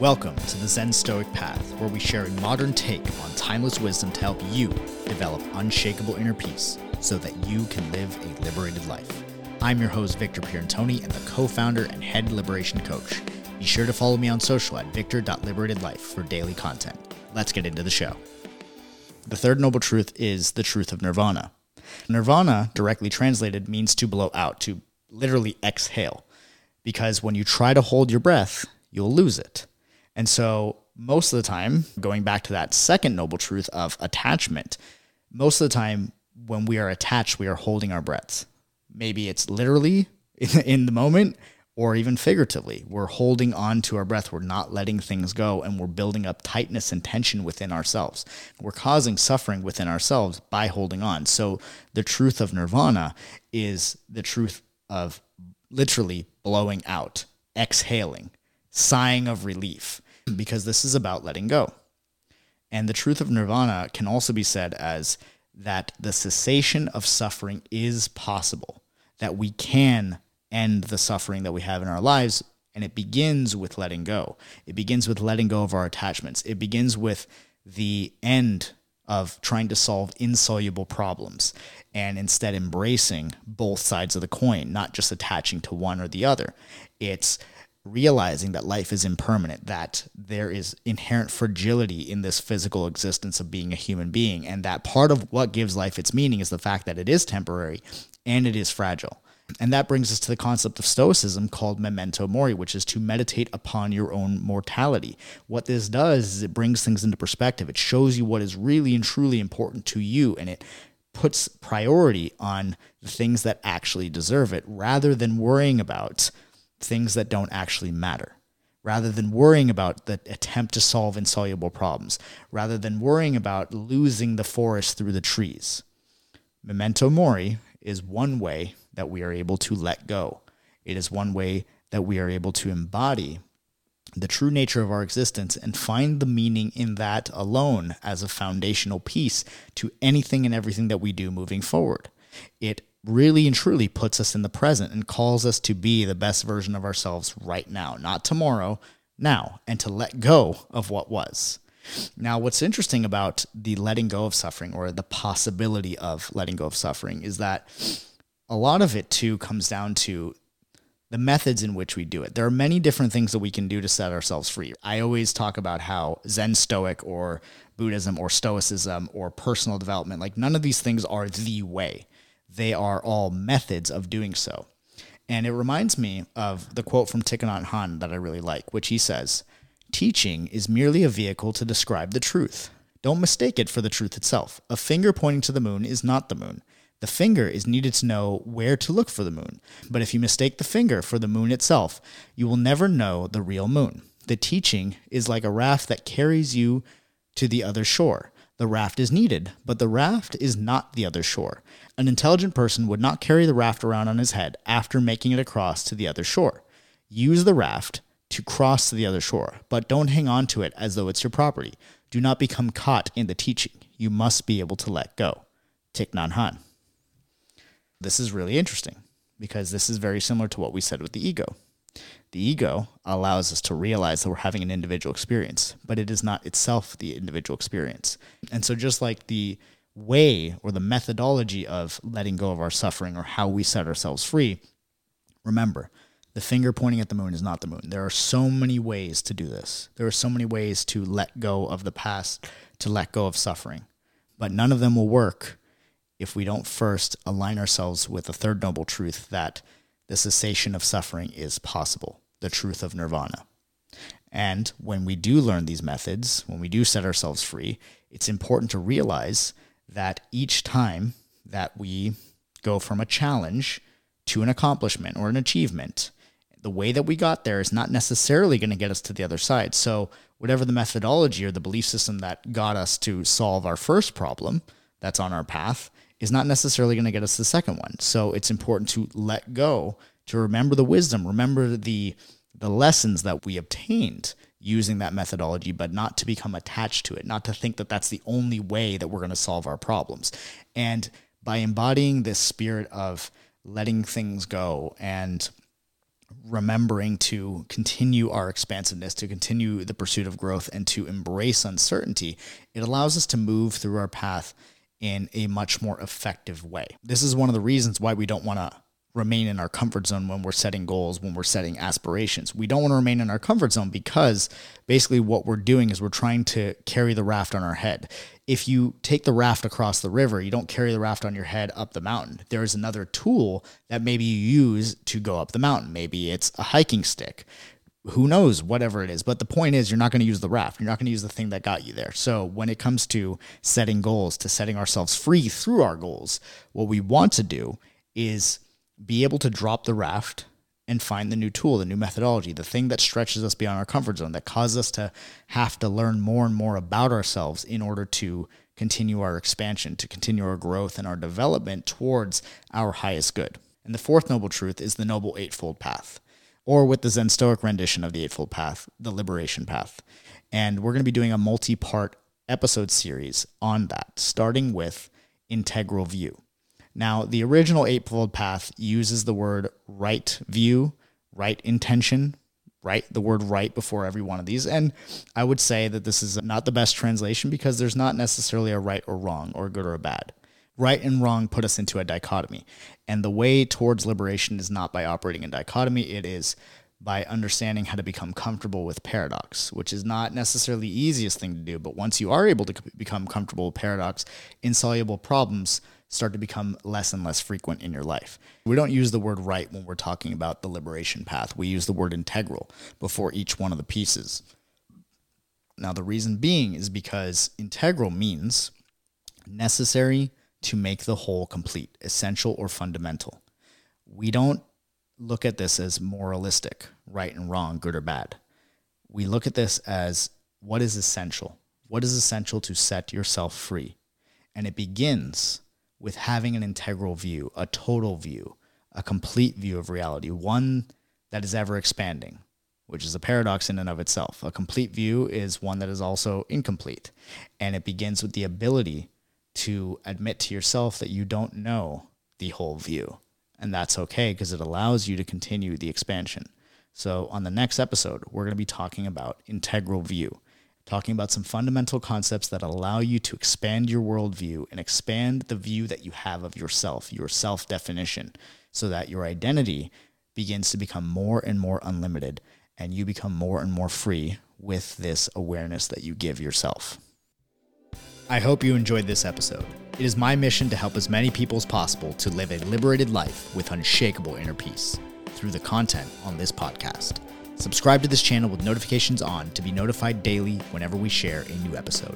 Welcome to the Zen Stoic Path, where we share a modern take on timeless wisdom to help you develop unshakable inner peace so that you can live a liberated life. I'm your host, Victor Pierantoni, and the co founder and head liberation coach. Be sure to follow me on social at victor.liberatedlife for daily content. Let's get into the show. The third noble truth is the truth of nirvana. Nirvana, directly translated, means to blow out, to literally exhale. Because when you try to hold your breath, you'll lose it. And so, most of the time, going back to that second noble truth of attachment, most of the time when we are attached, we are holding our breaths. Maybe it's literally in the moment or even figuratively. We're holding on to our breath. We're not letting things go and we're building up tightness and tension within ourselves. We're causing suffering within ourselves by holding on. So, the truth of nirvana is the truth of literally blowing out, exhaling, sighing of relief because this is about letting go. And the truth of nirvana can also be said as that the cessation of suffering is possible, that we can end the suffering that we have in our lives. And it begins with letting go. It begins with letting go of our attachments. It begins with the end of trying to solve insoluble problems and instead embracing both sides of the coin, not just attaching to one or the other. It's realizing that life is impermanent, that there is inherent fragility in this physical existence of being a human being, and that part of what gives life its meaning is the fact that it is temporary and it is fragile. And that brings us to the concept of Stoicism called memento mori, which is to meditate upon your own mortality. What this does is it brings things into perspective. It shows you what is really and truly important to you, and it puts priority on the things that actually deserve it rather than worrying about things that don't actually matter. Rather than worrying about the attempt to solve insoluble problems, rather than worrying about losing the forest through the trees. Memento mori is one way that we are able to let go. It is one way that we are able to embody the true nature of our existence and find the meaning in that alone as a foundational piece to anything and everything that we do moving forward. It really and truly puts us in the present and calls us to be the best version of ourselves right now, not tomorrow, now, and to let go of what was. Now, what's interesting about the letting go of suffering or the possibility of letting go of suffering is that a lot of it too comes down to the methods in which we do it. There are many different things that we can do to set ourselves free. I always talk about how Zen Stoic or Buddhism or Stoicism or personal development, like none of these things are the way they are all methods of doing so. And it reminds me of the quote from Thich Nhat Hanh that I really like, which he says, Teaching is merely a vehicle to describe the truth. Don't mistake it for the truth itself. A finger pointing to the moon is not the moon. The finger is needed to know where to look for the moon. But if you mistake the finger for the moon itself, you will never know the real moon. The teaching is like a raft that carries you to the other shore. The raft is needed, but the raft is not the other shore. An intelligent person would not carry the raft around on his head after making it across to the other shore. Use the raft to cross to the other shore, but don't hang on to it as though it's your property. Do not become caught in the teaching. You must be able to let go. Thich Nhat Hanh. This is really interesting because this is very similar to what we said with the ego. The ego allows us to realize that we're having an individual experience, but it is not itself the individual experience. And so, just like the way or the methodology of letting go of our suffering or how we set ourselves free, remember, the finger pointing at the moon is not the moon. There are so many ways to do this. There are so many ways to let go of the past, to let go of suffering, but none of them will work if we don't first align ourselves with the third noble truth that the cessation of suffering is possible, the truth of nirvana. And when we do learn these methods, when we do set ourselves free, it's important to realize that each time that we go from a challenge to an accomplishment or an achievement, the way that we got there is not necessarily going to get us to the other side. So, whatever the methodology or the belief system that got us to solve our first problem that's on our path is not necessarily going to get us the second one. So it's important to let go, to remember the wisdom, remember the the lessons that we obtained using that methodology, but not to become attached to it, not to think that that's the only way that we're going to solve our problems. And by embodying this spirit of letting things go and remembering to continue our expansiveness, to continue the pursuit of growth, and to embrace uncertainty, it allows us to move through our path in a much more effective way. This is one of the reasons why we don't want to remain in our comfort zone when we're setting goals, when we're setting aspirations. We don't want to remain in our comfort zone because basically what we're doing is we're trying to carry the raft on our head. If you take the raft across the river, you don't carry the raft on your head up the mountain. There is another tool that maybe you use to go up the mountain. Maybe it's a hiking stick. Who knows, whatever it is. But the point is, you're not going to use the raft. You're not going to use the thing that got you there. So, when it comes to setting goals, to setting ourselves free through our goals, what we want to do is be able to drop the raft and find the new tool, the new methodology, the thing that stretches us beyond our comfort zone, that causes us to have to learn more and more about ourselves in order to continue our expansion, to continue our growth and our development towards our highest good. And the fourth noble truth is the noble eightfold path, or with the Zen Stoic rendition of the eightfold path, the liberation path. And we're going to be doing a multi part episode series on that, starting with integral view. Now, the original Eightfold Path uses the word right view, right intention, right the word right before every one of these. And I would say that this is not the best translation because there's not necessarily a right or wrong or good or bad. Right and wrong put us into a dichotomy. And the way towards liberation is not by operating in dichotomy, it is by understanding how to become comfortable with paradox, which is not necessarily the easiest thing to do. But once you are able to become comfortable with paradox, insoluble problems start to become less and less frequent in your life. We don't use the word right when we're talking about the liberation path. We use the word integral before each one of the pieces. Now, the reason being is because integral means necessary to make the whole complete, essential or fundamental. We don't look at this as moralistic, right and wrong, good or bad. We look at this as what is essential. What is essential to set yourself free? And it begins with having an integral view, a total view, a complete view of reality, one that is ever expanding, which is a paradox in and of itself. A complete view is one that is also incomplete. And it begins with the ability to admit to yourself that you don't know the whole view. And that's okay because it allows you to continue the expansion. So, on the next episode, we're going to be talking about integral view talking about some fundamental concepts that allow you to expand your worldview and expand the view that you have of yourself, your self definition, so that your identity begins to become more and more unlimited and you become more and more free with this awareness that you give yourself. I hope you enjoyed this episode. It is my mission to help as many people as possible to live a liberated life with unshakable inner peace through the content on this podcast. Subscribe to this channel with notifications on to be notified daily whenever we share a new episode.